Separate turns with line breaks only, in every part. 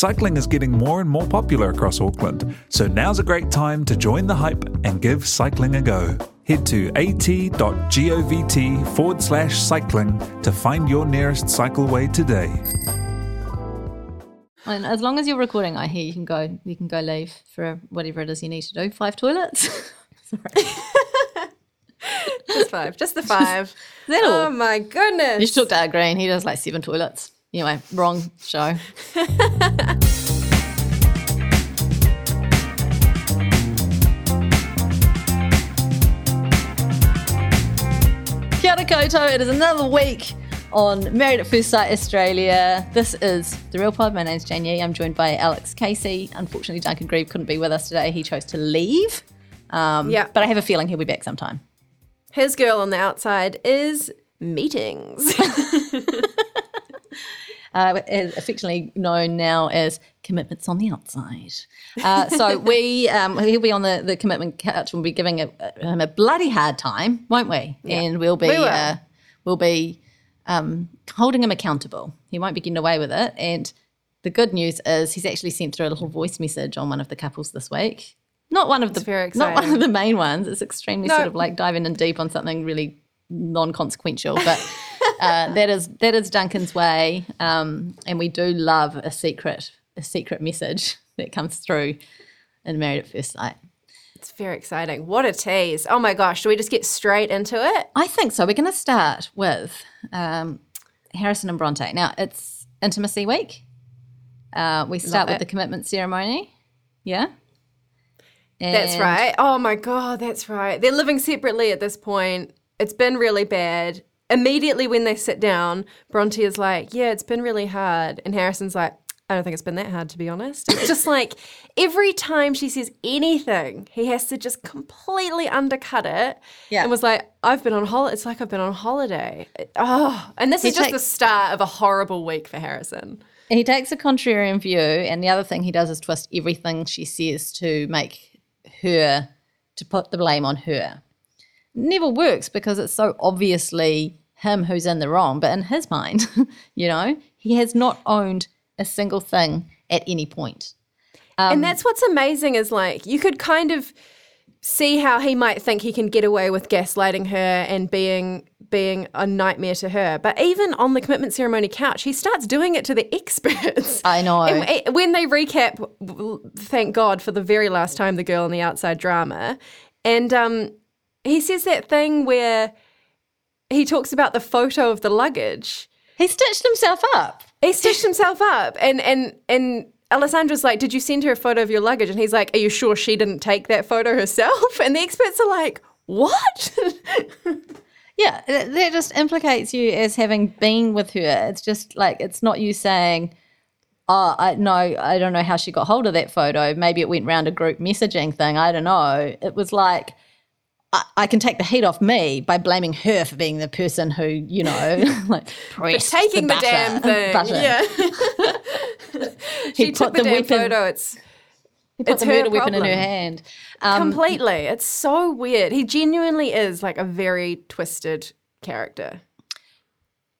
Cycling is getting more and more popular across Auckland, so now's a great time to join the hype and give cycling a go. Head to at.govt forward slash cycling to find your nearest cycleway today.
And as long as you're recording, I hear you can go. You can go leave for whatever it is you need to do. Five toilets. Sorry.
Just five. Just the five.
that all?
Oh my goodness.
You should talk to Art Green. He does like seven toilets. Anyway, wrong show. Kia ora koutou. It is another week on Married at First Sight Australia. This is The Real Pod. My name's Jane Yee. I'm joined by Alex Casey. Unfortunately, Duncan Grieve couldn't be with us today. He chose to leave. Um,
Yeah.
But I have a feeling he'll be back sometime.
His girl on the outside is meetings.
uh, affectionately known now as commitments on the outside. Uh, so we um, he'll be on the, the commitment couch. We'll be giving a, him a bloody hard time, won't we? And we'll be
We.
Uh, we'll be um, holding him accountable. He won't be getting away with it. And the good news is he's actually sent through a little voice message on one of the couples this week. Not one of the
very
not one of the main ones. It's extremely
No.
sort of like diving in deep on something really non-consequential, but uh, that is that is Duncan's way, um, and we do love a secret a secret message that comes through in Married at First Sight.
it's very exciting. What a tease. Oh my gosh. Do we just get straight into it?
I think so. We're going to start with um, Harrison and Bronte. Now it's intimacy week. Uh, we start with the commitment ceremony. Yeah.
That's right. Oh my God, that's right. They're living separately at this point. It's been really bad. Immediately when they sit down, Bronte is like, Yeah, it's been really hard. And Harrison's like, I don't think it's been that hard, to be honest. It's just like every time she says anything, he has to just completely undercut it.
Yeah.
And was like, I've been on holiday. It's like I've been on holiday. Oh, and this
He
is just
takes-
the start of a horrible week for Harrison.
He takes a contrarian view, and the other thing he does is twist everything she says to make her, to put the blame on her. Never works because it's so obviously him who's in the wrong. But in his mind, you know, he has not owned a single thing at any point. Um,
and that's what's amazing is like you could kind of see how he might think he can get away with gaslighting her and being being a nightmare to her. But even on the commitment ceremony couch, he starts doing it to the experts.
I know.
And when they recap, thank God for the very last time the girl on the outside drama, and um, he says that thing where he talks about the photo of the luggage.
He stitched himself up.
He stitched himself up, and and and Alessandra's like, "Did you send her a photo of your luggage?" And he's like, "Are you sure she didn't take that photo herself?" And the experts are like, "What?"
Yeah, that just implicates you as having been with her. It's just like it's not you saying, "Oh, I no, I don't know how she got hold of that photo. Maybe it went round a group messaging thing. I don't know." It was like I, I can take the heat off me by blaming her for being the person who, you know, like pressed
Taking the,
butter-
damn thing.
button.
Yeah. She took the,
the
damn
weapon-
photo. It's
He put
It's
the
her
murder weapon in her hand. Um,
completely. It's so weird. He genuinely is like a very twisted character.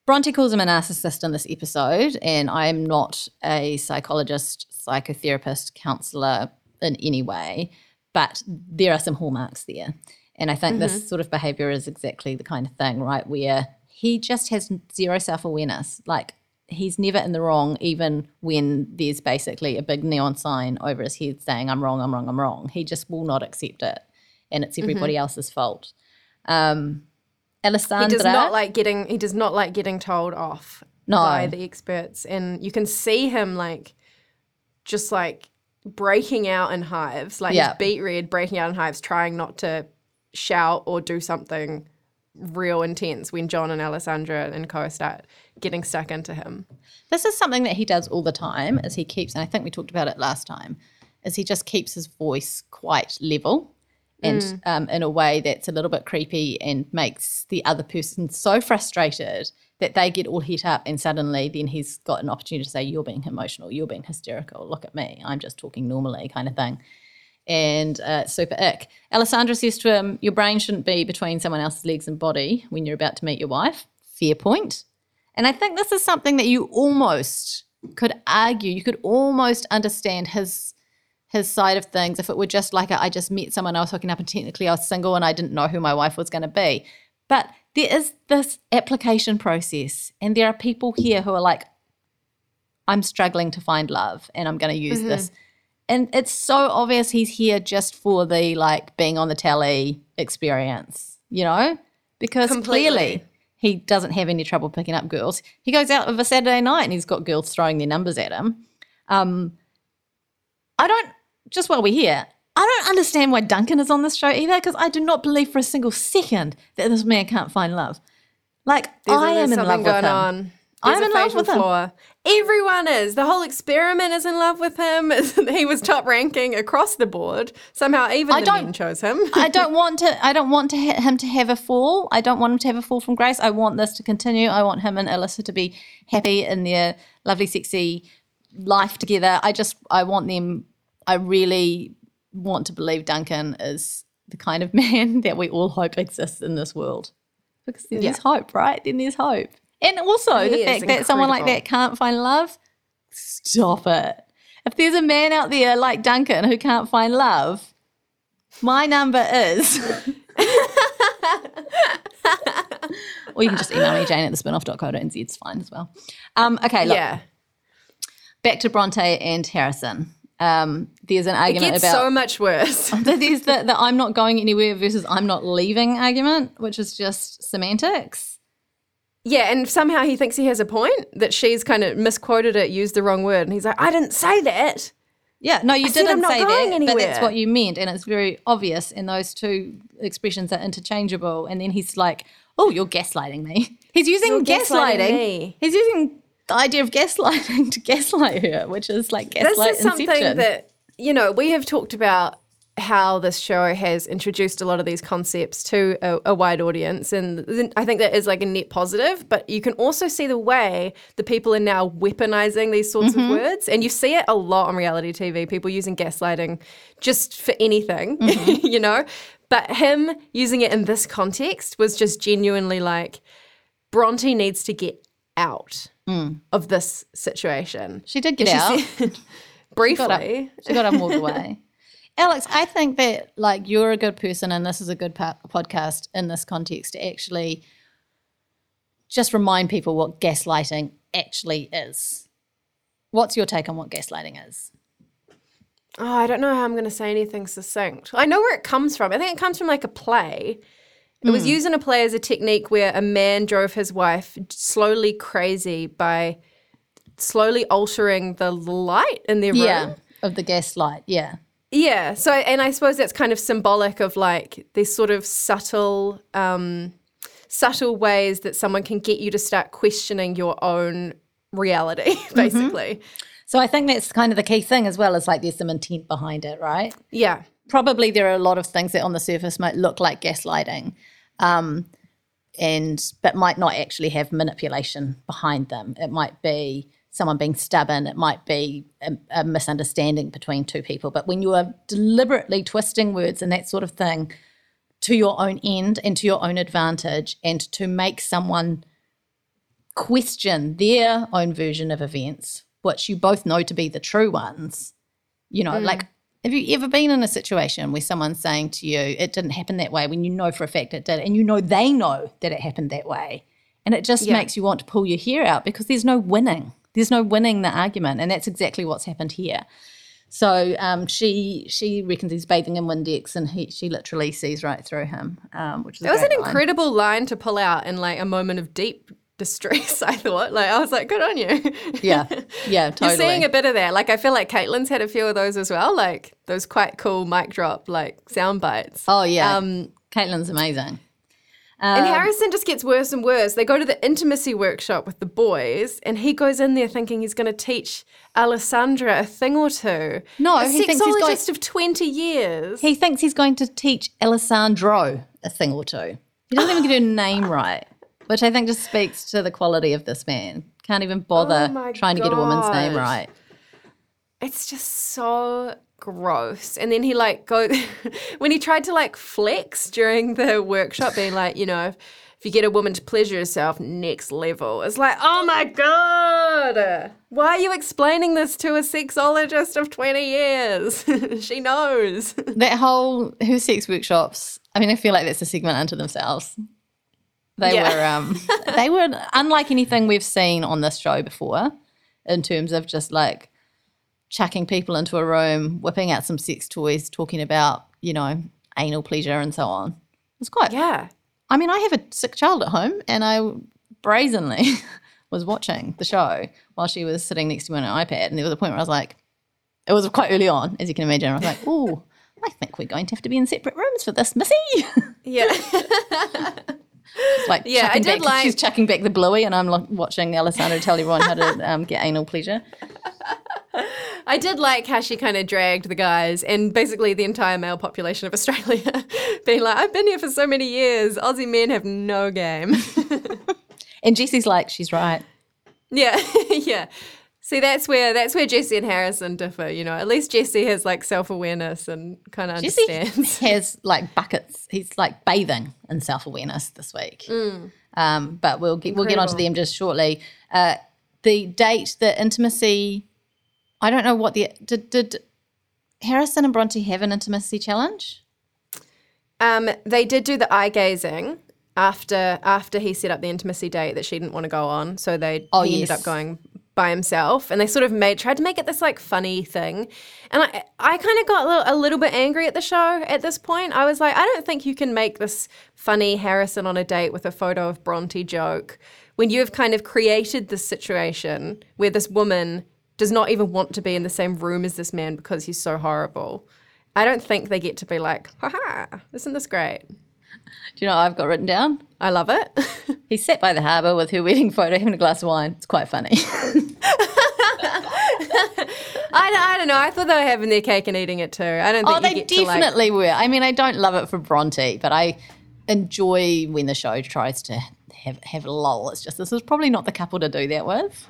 Bronte calls him a narcissist in this episode, and I'm not a psychologist, psychotherapist, counselor in any way, but there are some hallmarks there. And I think this sort of behavior is exactly the kind of thing, right? Where he just has zero self awareness. Like he's never in the wrong, even when there's basically a big neon sign over his head saying, I'm wrong, I'm wrong, I'm wrong. He just will not accept it. And it's everybody else's fault. Um, Alessandra.
He does not like getting. He does not like getting told off
No.
by the experts, and you can see him like just like breaking out in hives, like he's beat red, breaking out in hives, trying not to shout or do something real intense when John and Alessandra and Co start getting stuck into him.
This is something that he does all the time as he keeps and I think we talked about it last time is he just keeps his voice quite level and um, in a way that's a little bit creepy and makes the other person so frustrated that they get all hit up and suddenly then he's got an opportunity to say you're being emotional. You're being hysterical. Look at me. I'm just talking normally kind of thing and uh, super ick. Alessandra says to him, Your brain shouldn't be between someone else's legs and body when you're about to meet your wife. Fair point. And I think this is something that you almost could argue, you could almost understand his his side of things if it were just like a, I just met someone I was hooking up and technically I was single and I didn't know who my wife was going to be. But there is this application process, and there are people here who are like, I'm struggling to find love and I'm going to use this. And it's so obvious he's here just for the like being on the telly experience, you know? Because
Completely.
clearly he doesn't have any trouble picking up girls. He goes out of a Saturday night and he's got girls throwing their numbers at him. Um, I don't, just while we're here, I don't understand why Duncan is on this show either because I do not believe for a single second that this man can't find love. Like,
There's
I am in love with
going
him.
on.
I'm in love with him.
Everyone is. The whole experiment is in love with him. he was top ranking across the board. Somehow, even
I
the
don't-
men chose him.
I don't want to. I don't want to him to have a fall. I don't want him to have a fall from grace. I want this to continue. I want him and Alyssa to be happy in their lovely, sexy life together. I just, I want them. I really want to believe Duncan is the kind of man that we all hope exists in this world. Because then there's hope, right? Then there's hope. And also
He
the fact that someone like that can't find love. Stop it. If there's a man out there like Duncan who can't find love, my number is. or you can just email me, jane at the spinoff.co.nz. It's fine as well. Um, okay, look,
yeah.
back to Bronte and Harrison. Um, there's an
It
argument
gets
about.
so much worse.
there's the, the I'm not going anywhere versus I'm not leaving argument, which is just semantics.
Yeah, and somehow he thinks he has a point that she's kind of misquoted it, used the wrong word. And he's like, I didn't say that.
Yeah, no, you
said
didn't
I'm not
say that, but that's what you meant, and it's very obvious. And those two expressions are interchangeable. And then he's like, "Oh, you're gaslighting me." He's using
You're gaslighting
gaslighting. He's using the idea of gaslighting to gaslight her, which is like
gaslighting.
This
is something
inception.
that, you know, we have talked about how this show has introduced a lot of these concepts to a, a wide audience. And I think that is like a net positive, but you can also see the way the people are now weaponizing these sorts of mm-hmm. words. And you see it a lot on reality TV, people using gaslighting just for anything, mm-hmm. you know? But him using it in this context was just genuinely like, Bronte needs to get out mm. of this situation.
she did get
She
out.
said-
got up.
briefly.
She got up and walked away. Alex, I think that like you're a good person, and this is a good pa- podcast in this context to actually just remind people what gaslighting actually is. What's your take on what gaslighting is?
Oh, I don't know how I'm going to say anything succinct. I know where it comes from. I think it comes from like a play. It was hmm. used in a play as a technique where a man drove his wife slowly crazy by slowly altering the light in their room.
Yeah, of the gaslight. Yeah.
Yeah. So, and I suppose that's kind of symbolic of like these sort of subtle, um, subtle ways that someone can get you to start questioning your own reality, basically.
So I think that's kind of the key thing as well. Is like there's some intent behind it, right?
Yeah.
Probably there are a lot of things that on the surface might look like gaslighting, um, and but might not actually have manipulation behind them. It might be someone being stubborn. It might be a, a misunderstanding between two people. But when you are deliberately twisting words and that sort of thing to your own end and to your own advantage, and to make someone question their own version of events, which you both know to be the true ones. You know, mm. like, have you ever been in a situation where someone's saying to you, it didn't happen that way when you know for a fact it did, and you know they know that it happened that way? And it just
Yeah.
makes you want to pull your hair out because there's no winning. There's no winning the argument. And that's exactly what's happened here. So um, she she reckons he's bathing in Windex, and he she literally sees right through him, um, which is a
was an
line.
incredible line to pull out in like a moment of deep distress. I thought, like, I was like, good on you.
Yeah, yeah, totally.
You're seeing a bit of that. Like, I feel like Caitlin's had a few of those as well. Like those quite cool mic drop like sound bites.
oh yeah,
Um,
Caitlin's amazing.
And um, Harrison just gets worse and worse. They go to the intimacy workshop with the boys, and he goes in there thinking he's going to teach Alessandra a thing or two.
No,
a
he thinks he's going-
sexologist of twenty years.
He thinks he's going to teach Alessandro a thing or two. He doesn't even get her name right, which I think just speaks to the quality of this man. Can't even bother
Oh
trying to get a woman's name right.
it's just so gross. And then he like go when he tried to like flex during the workshop, being like, you know, if, if you get a woman to pleasure herself, next level. It's like, oh my god, why are you explaining this to a sexologist of twenty years? she knows.
That whole who sex workshops. I mean, I feel like that's a segment unto themselves. They
Yeah.
were um, they were unlike anything we've seen on this show before, in terms of just like chucking people into a room, whipping out some sex toys, talking about you know anal pleasure and so on. It's quite.
yeah.
I mean, I have a sick child at home, and I brazenly was watching the show while she was sitting next to me on an iPad, and there was a point where I was like, it was quite early on, as you can imagine. I was like, oh. I think we're going to have to be in separate rooms for this, Missy.
Yeah.
Like
Yeah, I did
back,
like-
she's chucking back the bluey, and I'm like, watching Alessandro tell everyone how to um, get anal pleasure.
I did like how she kind of dragged the guys and basically the entire male population of Australia being like, I've been here for so many years. Aussie men have no game.
And Jesse's like, she's right.
Yeah, yeah. See, that's where that's where Jesse and Harrison differ. You know, at least Jesse has like self awareness and kind of
Jesse
understands.
has like buckets. He's like bathing in self awareness this week.
Mm.
Um, but we'll get we'll get onto them just shortly. Uh, the date, the intimacy. I don't know what the did did Harrison and Bronte have an intimacy challenge.
Um, they did do the eye gazing after after he set up the intimacy date that she didn't want to go on, so they
Oh,
he ended up going by himself, and they sort of made tried to make it this like funny thing, and I I kind of got a little, a little bit angry at the show at this point. I was like, I don't think you can make this funny Harrison on a date with a photo of Bronte joke when you have kind of created this situation where this woman does not even want to be in the same room as this man because he's so horrible. I don't think they get to be like, haha, isn't this great?
Do you know what I've got written down?
I love it.
He sat by the harbour with her wedding photo, having a glass of wine. It's quite funny.
I, I don't know. I thought they were having their cake and eating it too. I don't think
oh, they
get to like.
definitely were. I mean, I don't love it for Bronte, but I enjoy when the show tries to have have a lull. It's just this is probably not the couple to do that with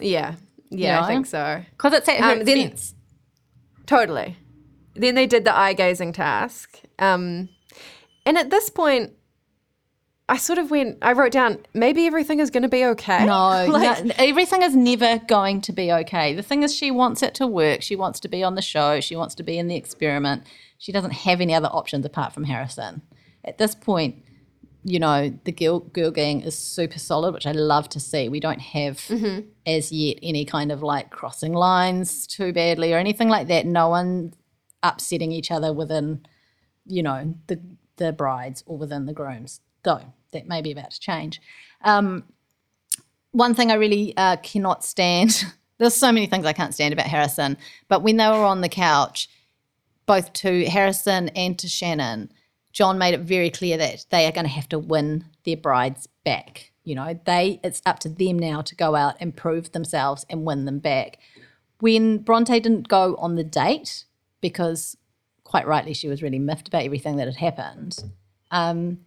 Yeah, yeah,
know?
I think so.
because it's at her
Um, then- Totally. Then they did the eye gazing task, um, and at this point, I sort of went. I wrote down maybe everything is going to be okay.
No,
Like,
no, everything is never going to be okay. The thing is, she wants it to work. She wants to be on the show. She wants to be in the experiment. She doesn't have any other options apart from Harrison. At this point, you know, the girl, girl gang is super solid, which I love to see. We don't have as yet any kind of like crossing lines too badly or anything like that. No one upsetting each other within, you know, the the brides or within the grooms. Though that may be about to change. Um, one thing I really uh, cannot stand. There's so many things I can't stand about Harrison, but when they were on the couch, both to Harrison and to Shannon, John made it very clear that they are going to have to win their brides back. You know, they it's up to them now to go out and prove themselves and win them back. When Bronte didn't go on the date because, quite rightly, she was really miffed about everything that had happened. Um,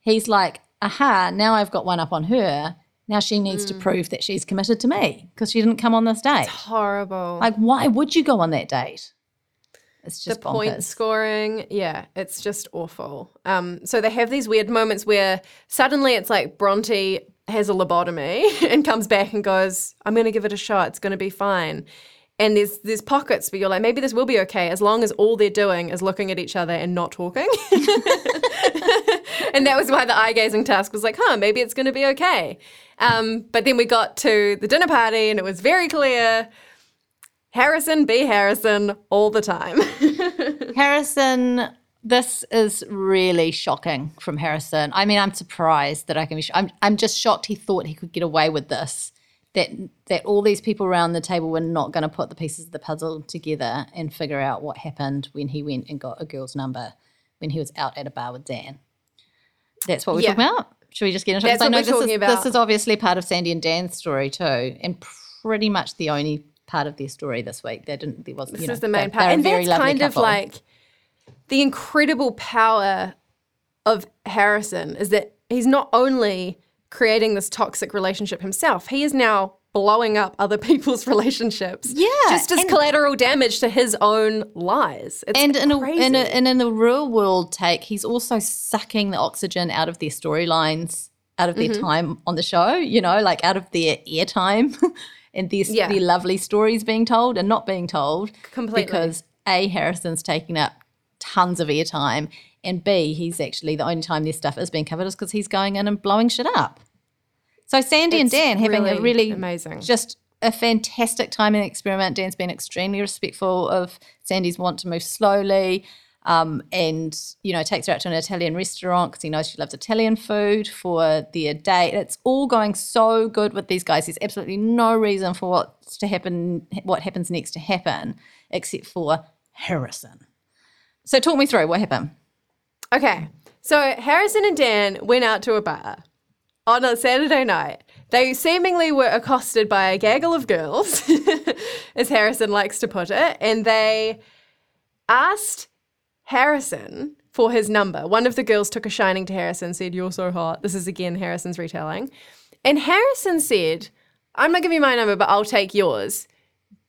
he's like, aha, now I've got one up on her. Now she needs to prove that she's committed to me because she didn't come on this date.
horrible.
Like, why would you go on that date? It's
the
just
point scoring, yeah, it's just awful. Um, so they have these weird moments where suddenly it's like Bronte has a lobotomy and comes back and goes, "I'm going to give it a shot. It's going to be fine." And there's there's pockets where you're like, maybe this will be okay as long as all they're doing is looking at each other and not talking. and that was why the eye gazing task was like, huh, maybe it's going to be okay. Um, but then we got to the dinner party and it was very clear Harrison be Harrison all the time.
Harrison This is really shocking from Harrison. I mean, I'm surprised that I can be. Sh- I'm, I'm just shocked he thought he could get away with this. That that all these people around the table were not going to put the pieces of the puzzle together and figure out what happened when he went and got a girl's number when he was out at a bar with Dan. That's what we're
Yeah.
talking about. Should we just get into
That's
I know this is,
about.
This is obviously part of Sandy and Dan's story too, and pretty much the only part of their story this week. There didn't. There was.
This
you know,
is the main part. And that's kind of like the incredible power of Harrison is that he's not only creating this toxic relationship himself, he is now blowing up other people's relationships.
Yeah,
Just as collateral damage to his own lies. It's
and in a, in a and in the real world take, he's also sucking the oxygen out of their storylines, out of their
Mm-hmm.
time on the show. You know, like out of their airtime, and their
Yeah.
their lovely stories being told and not being told.
Completely.
because a Harrison's taking up tons of airtime, and b he's actually the only time this stuff is being covered is because he's going in and blowing shit up. So Sandy and
It's
Dan having a
really
really
amazing.
just a fantastic time in the experiment. Dan's been extremely respectful of Sandy's want to move slowly. Um, and you know takes her out to an Italian restaurant because he knows she loves Italian food for their date. It's all going so good with these guys. There's absolutely no reason for what's to happen, what happens next to happen, except for Harrison. So talk me through what happened.
Okay. So Harrison and Dan went out to a bar on a Saturday night. They seemingly were accosted by a gaggle of girls, as Harrison likes to put it, and they asked Harrison for his number. One of the girls took a shining to Harrison, said, You're so hot. This is again Harrison's retelling. And Harrison said, I'm not giving you my number, but I'll take yours.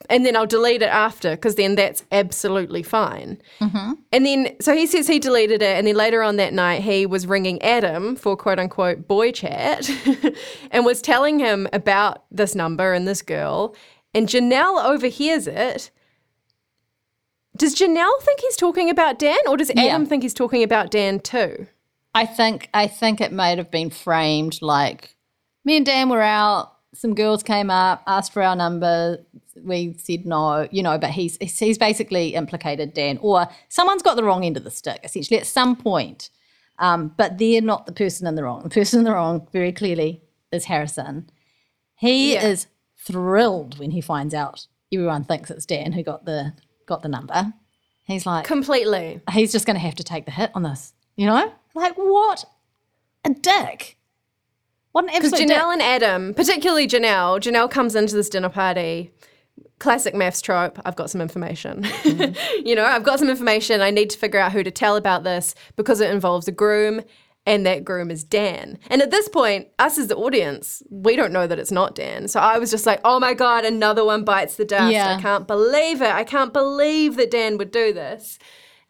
And then I'll delete it after, because then that's absolutely fine. Mm-hmm. And then, so he says he deleted it. And then later on that night, he was ringing Adam for quote unquote boy chat and was telling him about this number and this girl. And Janelle overhears it. Does Janelle think he's talking about Dan or does Adam think he's talking about Dan too?
I think I think it might have been framed like me and Dan were out. Some girls came up, asked for our number. We said no, you know. But he's he's basically implicated Dan, or someone's got the wrong end of the stick. Essentially, at some point, um, but they're not the person in the wrong. The person in the wrong, very clearly, is Harrison. He
Yeah.
is thrilled when he finds out everyone thinks it's Dan who got the got the number. He's like,
Completely.
he's just going to have to take the hit on this. You know, like what a dick. What an
Because
absolute dick.
Janelle and Adam, particularly Janelle, Janelle comes into this dinner party. Classic MAFS trope. I've got some information. Mm-hmm. you know, I've got some information. I need to figure out who to tell about this because it involves a groom, and that groom is Dan. And at this point, us as the audience, we don't know that it's not Dan. So I was just like, oh my God, another one bites the dust.
Yeah.
I can't believe it. I can't believe that Dan would do this.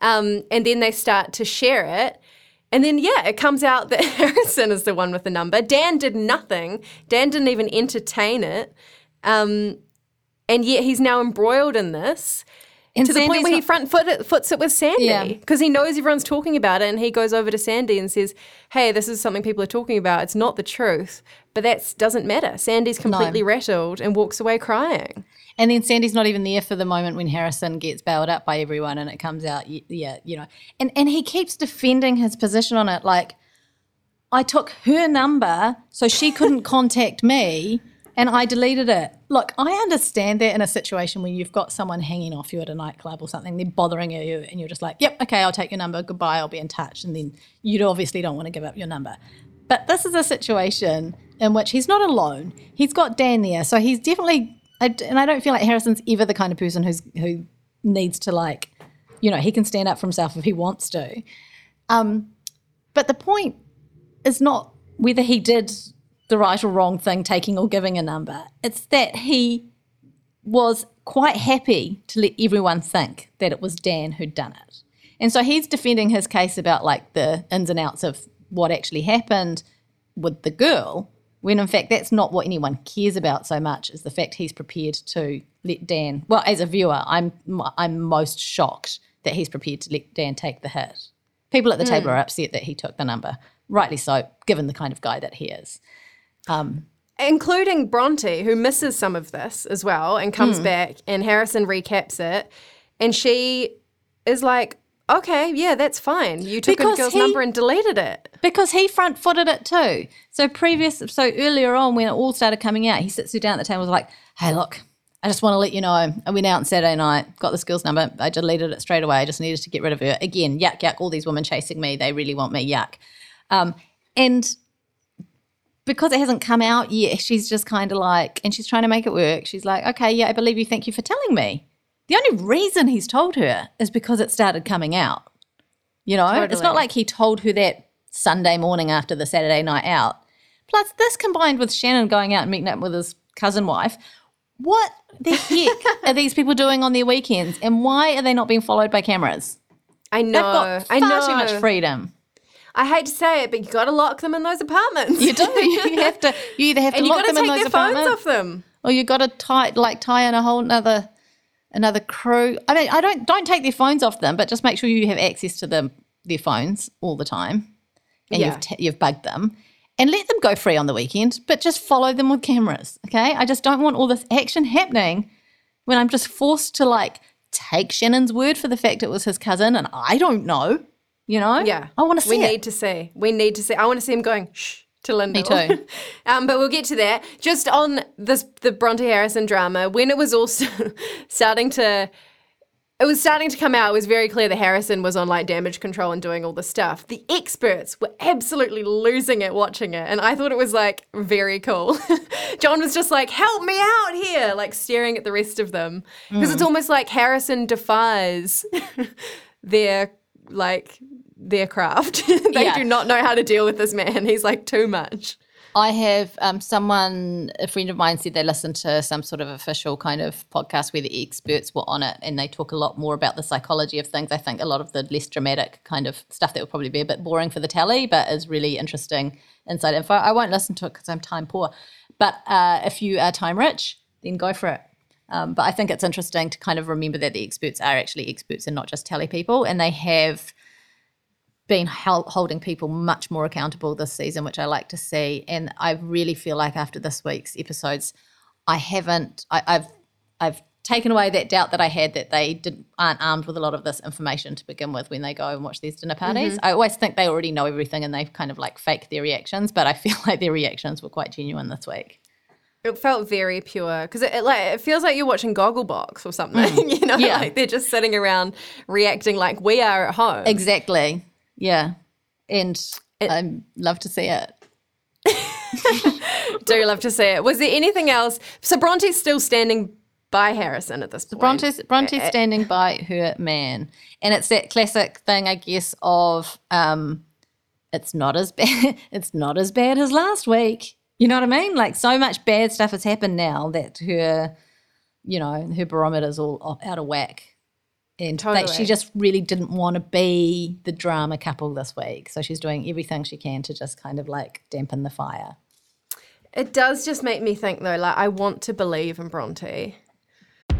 Um, and then they start to share it. And then, yeah, it comes out that Harrison is the one with the number. Dan did nothing. Dan didn't even entertain it. Um, and yet he's now embroiled in this
And
to the point
Sandy's
where he front foot it, foots it with Sandy
Yeah.
because he knows everyone's talking about it. And he goes over to Sandy and says, Hey, this is something people are talking about. It's not the truth. But that doesn't matter. Sandy's completely rattled and walks away crying.
And then Sandy's not even there for the moment when Harrison gets bailed up by everyone and it comes out, yeah, you know. And and he keeps defending his position on it like I took her number so she couldn't contact me and I deleted it. Look, I understand that in a situation where you've got someone hanging off you at a nightclub or something, they're bothering you and you're just like, "Yep, okay, I'll take your number. Goodbye, I'll be in touch." And then you obviously don't want to give up your number. But this is a situation in which he's not alone. He's got Dan there, so he's definitely. And I don't feel like Harrison's ever the kind of person who's who needs to like, you know, he can stand up for himself if he wants to. Um, but the point is not whether he did the right or wrong thing, taking or giving a number. It's that he was quite happy to let everyone think that it was Dan who'd done it. And so he's defending his case about like the ins and outs of what actually happened with the girl, when in fact that's not what anyone cares about so much as the fact he's prepared to let Dan. Well, as a viewer, I'm I'm most shocked that he's prepared to let Dan take the hit. People at the hmm. table are upset that he took the number, rightly so, given the kind of guy that he is.
Including Bronte, who misses some of this as well and comes back, and Harrison recaps it. And she is like, okay, yeah, that's fine. You took
Because
a girl's
he-
number and deleted it.
Because he front footed it too. So previous, so earlier on when it all started coming out, he sits you down at the table and was like, "Hey, look, I just want to let you know, I went out on Saturday night, got this girl's number, I deleted it straight away. I just needed to get rid of her. Again, yuck, yuck. All these women chasing me, they really want me, yuck. Um, and because it hasn't come out yet, she's just kind of like, and she's trying to make it work. She's like, okay, yeah, I believe you. Thank you for telling me. The only reason he's told her is because it started coming out. You know, it's not like he told her that Sunday morning after the Saturday night out. Plus, this combined with Shannon going out and meeting up with his cousin wife, what the heck are these people doing on their weekends? And why are they not being followed by cameras?
I know.
They've got far
I know.
too much freedom.
I hate to say it, but you got to lock them in those apartments.
You do. You have to. You either have to
and you
lock
got to
them in
take
those
their phones
apartments,
off them.
or you got to tie like tie in a whole another another crew. I mean, I don't don't take their phones off them, but just make sure you have access to them their phones all the time, and
Yeah.
you've t- you've bugged them, and let them go free on the weekend, but just follow them with cameras. Okay, I just don't want all this action happening when I'm just forced to like take Shannon's word for the fact it was his cousin, and I don't know. You know,
Yeah.
I want to see
We
it.
need to see. We need to see. I want to see him going, shh. To Lyndall.
too.
um, but we'll get to that. Just on this, the Bronte Harrison drama, when it was also starting to, it was starting to come out. It was very clear that Harrison was on like damage control and doing all this stuff. The experts were absolutely losing it watching it, and I thought it was like very cool. John was just like, "Help me out here!" Like staring at the rest of them because
Mm.
it's almost like Harrison defies their like their craft. they
Yeah.
do not know how to deal with this man. He's like too much.
I have um, someone, a friend of mine said they listened to some sort of official kind of podcast where the experts were on it and they talk a lot more about the psychology of things. I think a lot of the less dramatic kind of stuff that would probably be a bit boring for the tally, but is really interesting inside info. I won't listen to it because I'm time poor. But uh, if you are time rich, then go for it. Um, but I think it's interesting to kind of remember that the experts are actually experts and not just tally people. And they have been holding people much more accountable this season, which I like to see. And I really feel like after this week's episodes, I haven't. I, I've I've taken away that doubt that I had that they didn't aren't armed with a lot of this information to begin with when they go and watch these dinner parties. I always think they already know everything and they kind of like fake their reactions, but I feel like their reactions were quite genuine this week.
It felt very pure because it, it like it feels like you're watching Gogglebox or something. Mm. you know,
Yeah.
like they're just sitting around reacting like we are at home.
Exactly. Yeah. And I love to see it.
Do love to see it. Was there anything else? So Bronte's still standing by Harrison at this point.
Bronte's, Bronte's eh, eh. standing by her man. And it's that classic thing, I guess, of um, it's not as bad it's not as bad as last week. You know what I mean? Like so much bad stuff has happened now that her, you know, her barometer's all out of whack. And that she just really didn't want to be the drama couple this week. So she's doing everything she can to just kind of like dampen the fire.
It does just make me think though, like I want to believe in Bronte.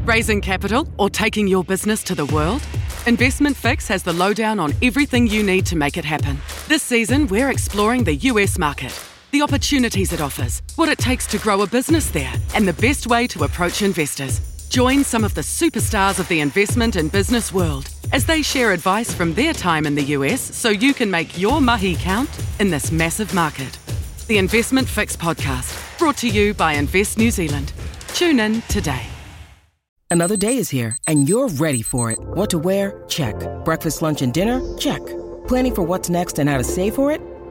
Raising capital or taking your business to the world? Investment Fix has the lowdown on everything you need to make it happen. This season, we're exploring the US market, the opportunities it offers, what it takes to grow a business there, and the best way to approach investors. Join some of the superstars of the investment and business world as they share advice from their time in the US so you can make your mahi count in this massive market. The Investment Fix podcast, brought to you by Invest New Zealand. Tune in today.
Another day is here, and you're ready for it. What to wear? Check. Breakfast, lunch, and dinner? Check. Planning for what's next and how to save for it?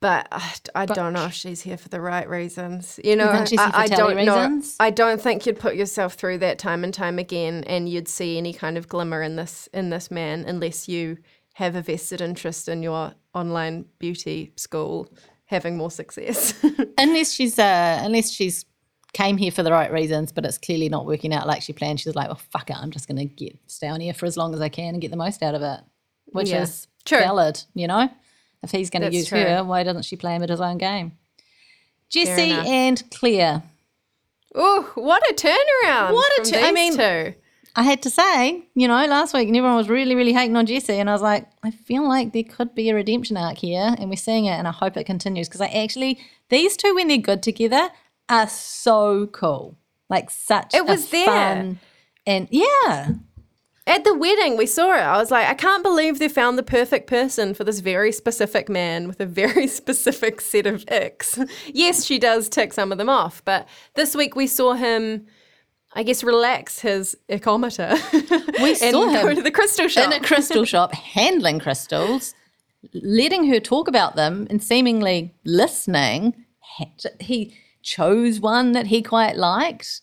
But I, I don't know if she's here for the right reasons. You know, I, I don't know. I don't think you'd put yourself through that time and time again, and you'd see any kind of glimmer in this in this man unless you have a vested interest in your online beauty school having more success.
unless she's uh, unless she's came here for the right reasons, but it's clearly not working out like she planned. She's like, well, fuck it, I'm just going to get stay on here for as long as I can and get the most out of it, which
Yeah.
is
True.
valid, you know. If he's going to use
true.
her, why doesn't she play him at his own game? Jesse and Claire.
oh, what a turnaround!
What a
from
tur- I mean-
two.
I had to say, you know, last week and everyone was really, really hating on Jesse, and I was like, I feel like there could be a redemption arc here, and we're seeing it, and I hope it continues because I actually these two when they're good together are so cool, like such.
It
a
was there.
fun and yeah,
At the wedding, we saw it. I was like, I can't believe they found the perfect person for this very specific man with a very specific set of icks. yes, she does tick some of them off, but this week we saw him, I guess, relax his ickometer.
We
and
saw
go
him
to the crystal shop.
in a crystal shop handling crystals, letting her talk about them, and seemingly listening. He chose one that he quite liked.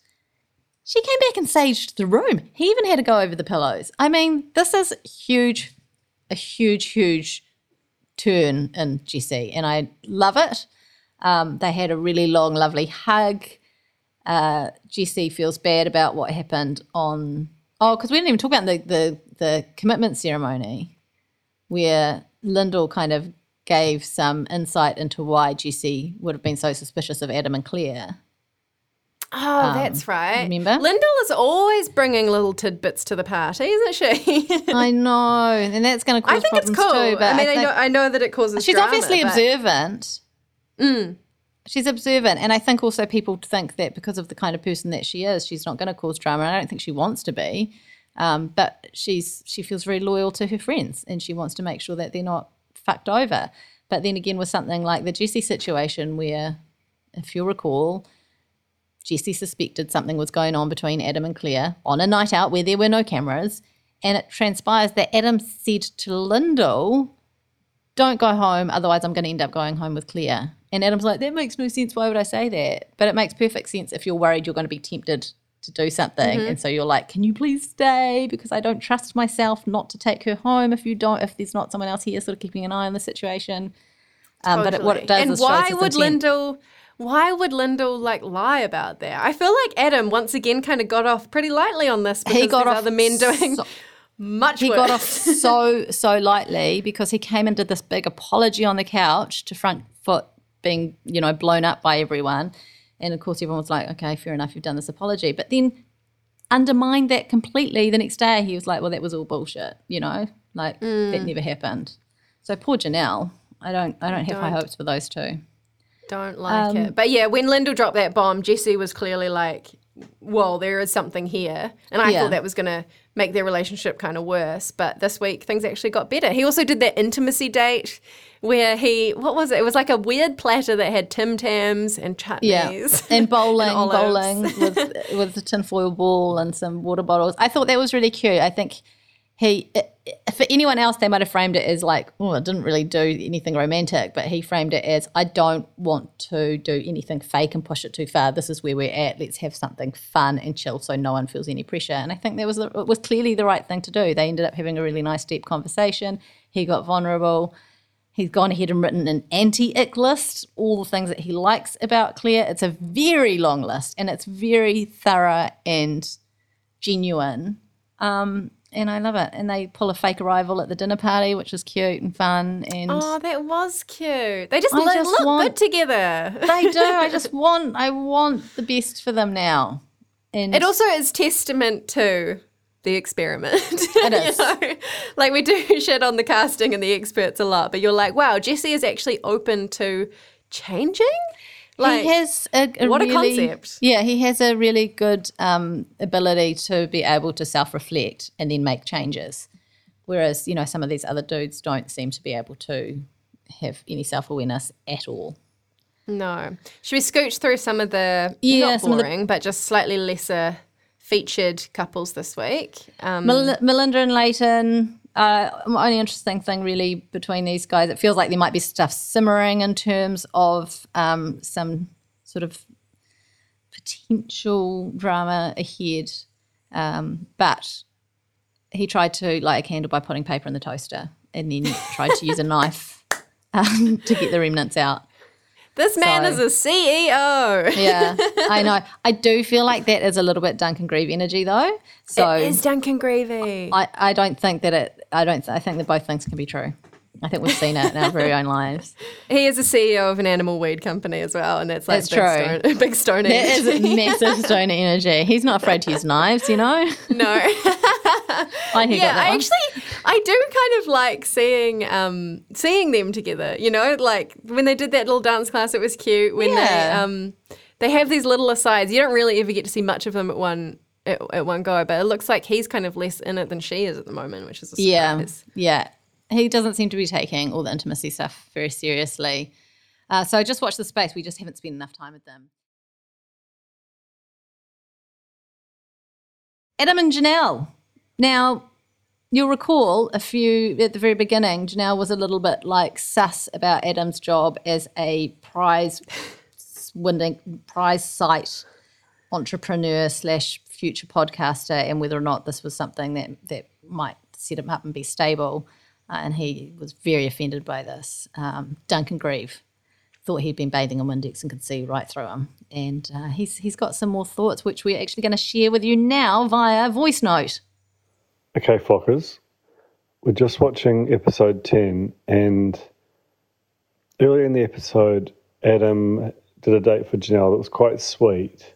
She came back and saged the room. He even had to go over the pillows. I mean, this is huge, a huge, huge turn in Jesse, and I love it. Um, they had a really long, lovely hug. Uh, Jesse feels bad about what happened on. Oh, because we didn't even talk about the, the the commitment ceremony, where Lyndall kind of gave some insight into why Jesse would have been so suspicious of Adam and Claire.
Oh, that's right.
remember?
Lyndall is always bringing little tidbits to the party, isn't she?
I know, and that's going to cause I
think it's cool.
too. But
I mean, I,
think-
know, I know that it causes
she's
drama,
obviously
but-
observant. She's observant, and I think also people think that because of the kind of person that she is, she's not going to cause drama. And I don't think she wants to be, um, but she's she feels very loyal to her friends, and she wants to make sure that they're not fucked over. But then again, with something like the Jesse situation, where if you'll recall, Jesse suspected something was going on between Adam and Claire on a night out where there were no cameras, and it transpires that Adam said to Lyndall, don't go home, otherwise I'm going to end up going home with Claire. And Adam's like, that makes no sense. Why would I say that? But it makes perfect sense if you're worried you're going to be tempted to do something. And so you're like, can you please stay? Because I don't trust myself not to take her home if you don't, if there's not someone else here sort of keeping an eye on the situation. Um, but it, what it does
and
is
why would
intent.
Lyndall why would Lyndall like lie about that? I feel like Adam once again kind of got off pretty lightly on this because
He got off
other men doing
so-
much
he
worse.
got off so so lightly because he came and did this big apology on the couch to front foot being you know blown up by everyone. And of course everyone was like okay fair enough you've done this apology. But then undermined that completely the next day. He was like well that was all bullshit you know? Like that mm. never happened. So poor Janelle. I don't I don't have high
Don't.
hopes for those two
Don't like
Um,
it. But yeah, when Lyndall dropped that bomb, Jesse was clearly like, well, there is something here. And I
Yeah.
thought that was going to make their relationship kind of worse. But this week, things actually got better. He also did that intimacy date where he, what was it? It was like a weird platter that had Tim Tams and chutneys.
Yeah, and bowling,
olives.
bowling with with the tinfoil ball and some water bottles. I thought that was really cute. I think he, i- i- for anyone else, they might have framed it as like, oh, it didn't really do anything romantic, but he framed it as, I don't want to do anything fake and push it too far. This is where we're at. Let's have something fun and chill, so no one feels any pressure. And I think that was the, it was clearly the right thing to do. They ended up having a really nice, deep conversation. He got vulnerable. He's gone ahead and written an anti-ick list, all the things that he likes about Claire. It's a very long list and it's very thorough and genuine. Um, and I love it. And they pull a fake arrival at the dinner party, which is cute and fun. And
Oh, that was cute. They just,
I
look,
just
look
want-
good together.
they do. I just want, I want the best for them now. And
It also is testament to the experiment.
It is.
You know? Like we do shit on the casting and the experts a lot, but you're like, wow, Jesse is actually open to changing. Like,
he has a, a
what a
really-
concept.
Yeah, he has a really good um, ability to be able to self-reflect and then make changes. Whereas, you know, some of these other dudes don't seem to be able to have any self-awareness at all.
no. Should we scooch through some of the
Yeah,
not
of the-
boring, but just slightly lesser featured couples this week? Um,
Mel- Melinda and Layton, uh, only interesting thing really between these guys, it feels like there might be stuff simmering in terms of um, some sort of potential drama ahead. Um, but he tried to light a candle by putting paper in the toaster and then tried to use a knife um, to get the remnants out.
This man
So-
is a CEO.
Yeah, I know. I do feel like that is a little bit Duncan Greive energy though. So
it is Duncan Gravy.
I, I don't think that it. I don't. I think that both things can be true. I think we've seen it in our very own lives.
he is a CEO of an animal weed company as well, and that's like
That's
big
true.
Stone, big stone
There
age.
is massive stone energy. He's not afraid to use knives, you know.
no.
I hear
yeah, I
one.
actually I do kind of like seeing um seeing them together. You know, like when they did that little dance class, it was cute. When they um they have these little asides. You don't really ever get to see much of them at one at, at one go, but it looks like he's kind of less in it than she is at the moment, which is a
Yeah, yeah. He doesn't seem to be taking all the intimacy stuff very seriously. Uh, so just watch the space. We just haven't spent enough time with them. Adam and Janelle. Now, you'll recall a few at the very beginning, Janelle was a little bit like sus about Adam's job as a prize winning prize site entrepreneur slash future podcaster and whether or not this was something that that might set him up and be stable. Uh, and he was very offended by this. Um, Duncan Greive thought he'd been bathing in Windex and could see right through him. And uh, he's he's got some more thoughts, which we're actually going to share with you now via voice note.
Okay, Flockers, we're just watching episode 10, and earlier in the episode, Adam did a date for Janelle that was quite sweet,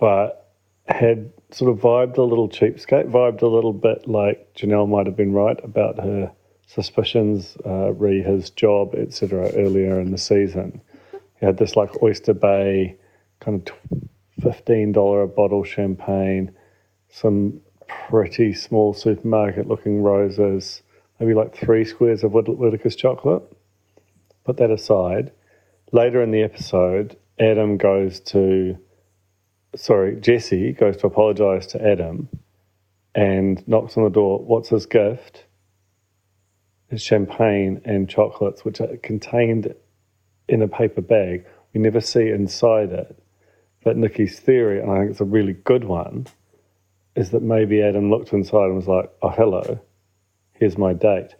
but had sort of vibed a little cheapskate, vibed a little bit like Janelle might have been right about her suspicions uh, re his job, etc., earlier in the season. He had this like Oyster Bay kind of $15 a bottle champagne, some pretty small supermarket looking roses, maybe like three squares of Whit- Whittaker's chocolate. Put that aside. Later in the episode, Adam goes to, sorry, Jesse goes to apologize to Adam and knocks on the door. What's his gift? Is champagne and chocolates, which are contained in a paper bag. We never see inside it. But Nikki's theory, and I think it's a really good one, is that maybe Adam looked inside and was like, oh, hello, here's my date.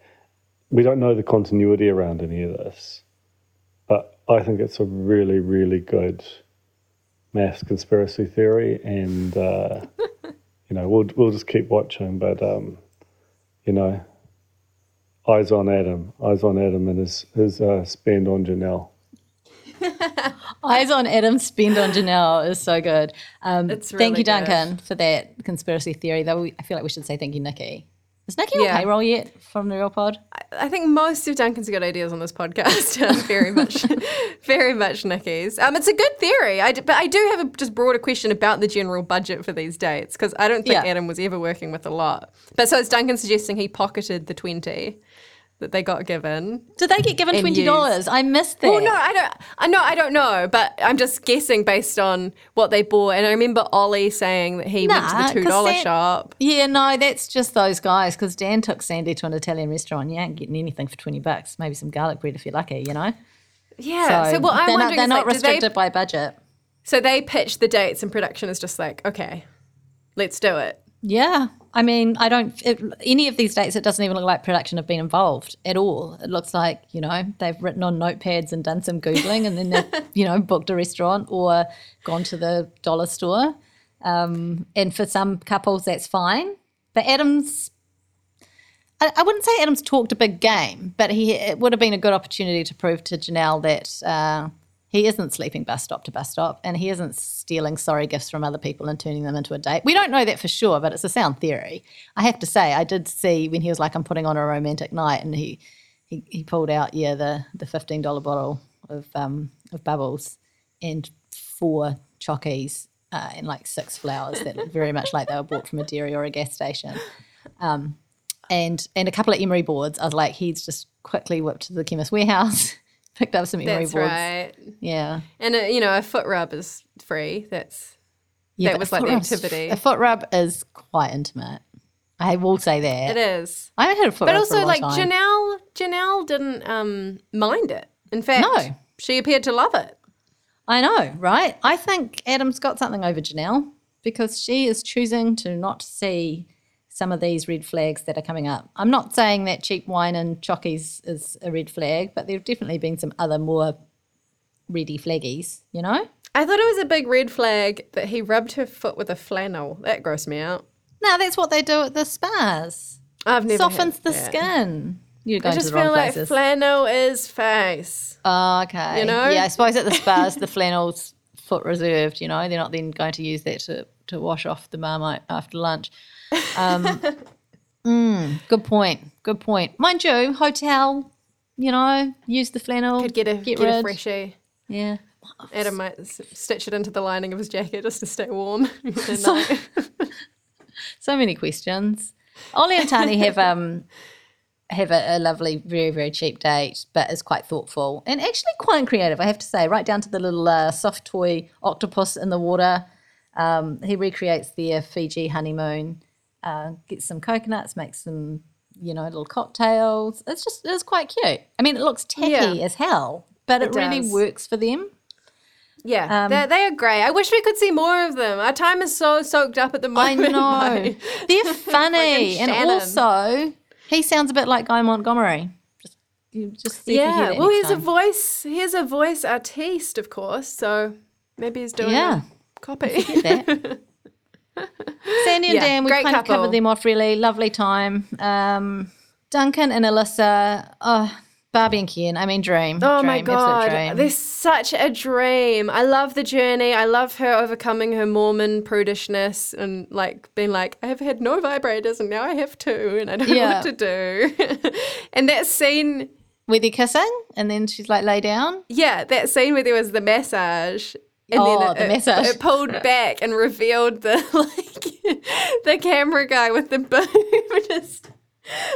We don't know the continuity around any of this, but I think it's a really, really good MAFS conspiracy theory. And, uh, you know, we'll, we'll just keep watching, but, um, you know, eyes on Adam, eyes on Adam and his, his uh, spend on Janelle.
Eyes on Adam, spend on Janelle is so good. Um,
It's
thank
really
you,
good.
Duncan, for that conspiracy theory. Though we, I feel like we should say thank you, Nikki. Is Nikki on
Yeah.
payroll yet from the Real Pod?
I think most of Duncan's good ideas on this podcast are very much, very much Nikki's. Um, it's a good theory, I d- but I do have a just broader question about the general budget for these dates because I don't think
Yeah.
Adam was ever working with a lot. But so is Duncan suggesting he pocketed the twenty that they got given?
Did they get given twenty dollars? I missed that.
Well, no, I don't. I know, I don't know, but I'm just guessing based on what they bought. And I remember Ollie saying that he went to the two dollar shop.
Yeah, no, that's just those guys. Because Dan took Sandy to an Italian restaurant. You ain't getting anything for twenty bucks. Maybe some garlic bread if you're lucky. You know.
Yeah. So, what I'm
they're
wondering
not, they're
is,
not
like,
restricted
they,
by budget.
so they pitched the dates, and production is just like, okay, let's do it.
Yeah, I mean, I don't. It, any of these dates, it doesn't even look like production have been involved at all. It looks like you know they've written on notepads and done some googling, and then they've you know booked a restaurant or gone to the dollar store. Um, and for some couples, that's fine. But Adams, I, I wouldn't say Adams talked a big game, but he it would have been a good opportunity to prove to Janelle that. Uh, he isn't sleeping bus stop to bus stop, and he isn't stealing sorry gifts from other people and turning them into a date. We don't know that for sure, but it's a sound theory. I have to say, I did see when he was like, "I'm putting on a romantic night," and he he, he pulled out yeah the the fifteen dollar bottle of um of bubbles and four chockies uh, and like six flowers that look very much like they were bought from a dairy or a gas station. Um, and and a couple of emery boards. I was like, he's just quickly whipped to the chemist warehouse, picked up some emery
That's right.
Yeah.
And a, you know, a foot rub is free. That's
Yeah,
That was like the activity.
A foot rub is quite intimate. I will say that.
It is.
I haven't had a foot
But
rub a
also, like
time.
Janelle, Janelle didn't um, mind it. In fact,
No.
she appeared to love it.
I know, right? I think Adam's got something over Janelle because she is choosing to not see some of these red flags that are coming up. I'm not saying that cheap wine and chockies is a red flag, but there have definitely been some other more ready flaggies, you know?
I thought it was a big red flag that he rubbed her foot with a flannel. That grossed me out.
No, that's what they do at the spas.
I've never
Softens
had
the
that.
skin. You're
I
going to
just
the wrong
feel like
places.
flannel is face.
oh, okay.
you know?
Yeah, I suppose at the spas, the flannel's foot reserved, you know? They're not then going to use that to, to wash off the marmite after lunch. Um, mm, good point. Good point. Mind you, hotel, you know, use the flannel.
Could get a
get,
get, a freshie.
Yeah.
Adam might stitch it into the lining of his jacket just to stay warm.
So- So many questions. Ollie and Tani have um have a, a lovely, very very cheap date, but is quite thoughtful and actually quite creative. I have to say, right down to the little uh, soft toy octopus in the water. Um, he recreates their Fiji honeymoon. Uh, gets some coconuts, makes some you know little cocktails. It's just it's quite cute. I mean, it looks tacky
Yeah.
as hell, but it,
It
really works for them.
yeah,
Um,
they they are great. I wish we could see more of them. Our time is so soaked up at the moment.
I
know.
They're funny. And also, he sounds a bit like Guy Montgomery. Just, just see if you hear
yeah, well, he's a voice. He's a voice artiste, of course. So maybe he's doing
Yeah.
a copy.
Sandy and
Yeah,
Dan, we kind of covered them off really. Lovely time. Um, Duncan and Alyssa. Oh, Barbie and Ken. I mean, dream.
Oh
dream,
my god,
dream.
there's such a dream. I love the journey. I love her overcoming her Mormon prudishness and like being like, I have had no vibrators and now I have two and I don't know what to do. and that scene,
Were they kissing? And then she's like, lay down.
yeah, that scene where there was the massage. And
Oh,
then it,
the
it- It, pulled back and revealed the like the camera guy with the boob just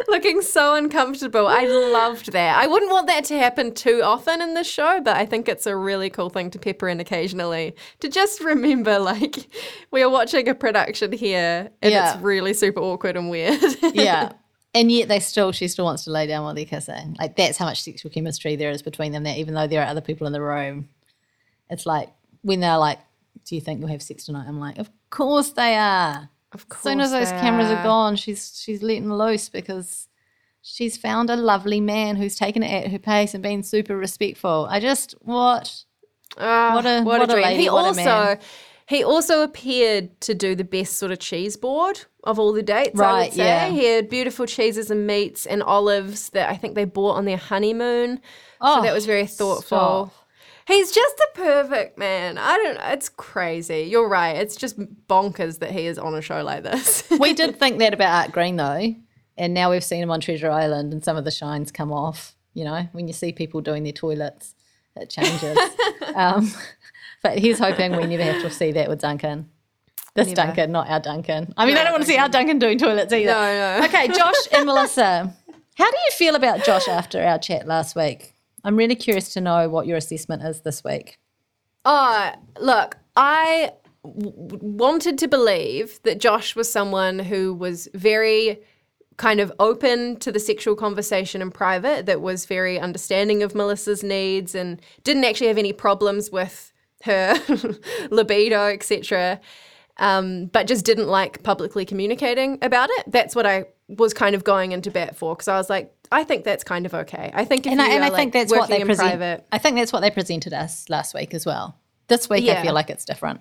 looking so uncomfortable. I loved that. I wouldn't want that to happen too often in this show, but I think it's a really cool thing to pepper in occasionally to just remember like we are watching a production here and
Yeah.
it's really super awkward and weird.
Yeah. And yet they still, she still wants to lay down while they're kissing. Like that's how much sexual chemistry there is between them. That even though there are other people in the room, it's like when they're like, "Do you think you'll have sex tonight?" I'm like, "Of course they are."
of course.
As soon as those cameras are
are.
gone, she's she's letting loose because she's found a lovely man who's taken it at her pace and been super respectful. I just what
Ah,
What a- what a
dream.
lady,
he
what
also he also appeared to do the best sort of cheese board of all the dates. I
Right,
would say
yeah.
he had beautiful cheeses and meats and olives that I think they bought on their honeymoon.
Oh,
so that was very thoughtful.
stop.
He's just a perfect man. I don't. Know it's crazy. You're right. It's just bonkers that he is on a show like this.
we did think that about Art Green though, and now we've seen him on Treasure Island, and some of the shines come off. You know, when you see people doing their toilets, it changes. um, but he's hoping we never have to see that with Duncan. This Duncan, not our Duncan. I mean, I don't want to see our Duncan doing toilets either.
No, no.
Okay, Josh and Melissa, how do you feel about Josh after our chat last week? I'm really curious to know what your assessment is this week.
Oh, look, I w- wanted to believe that Josh was someone who was very kind of open to the sexual conversation in private, that was very understanding of Melissa's needs and didn't actually have any problems with her libido, etc. Um, but just didn't like publicly communicating about it. That's what I was kind of going into bat for because I was like, I think that's kind of okay. I think if
And
you
I, and I think
like,
that's what they
in
present.
private,
I think that's what they presented us last week as well. This week, I feel like it's different.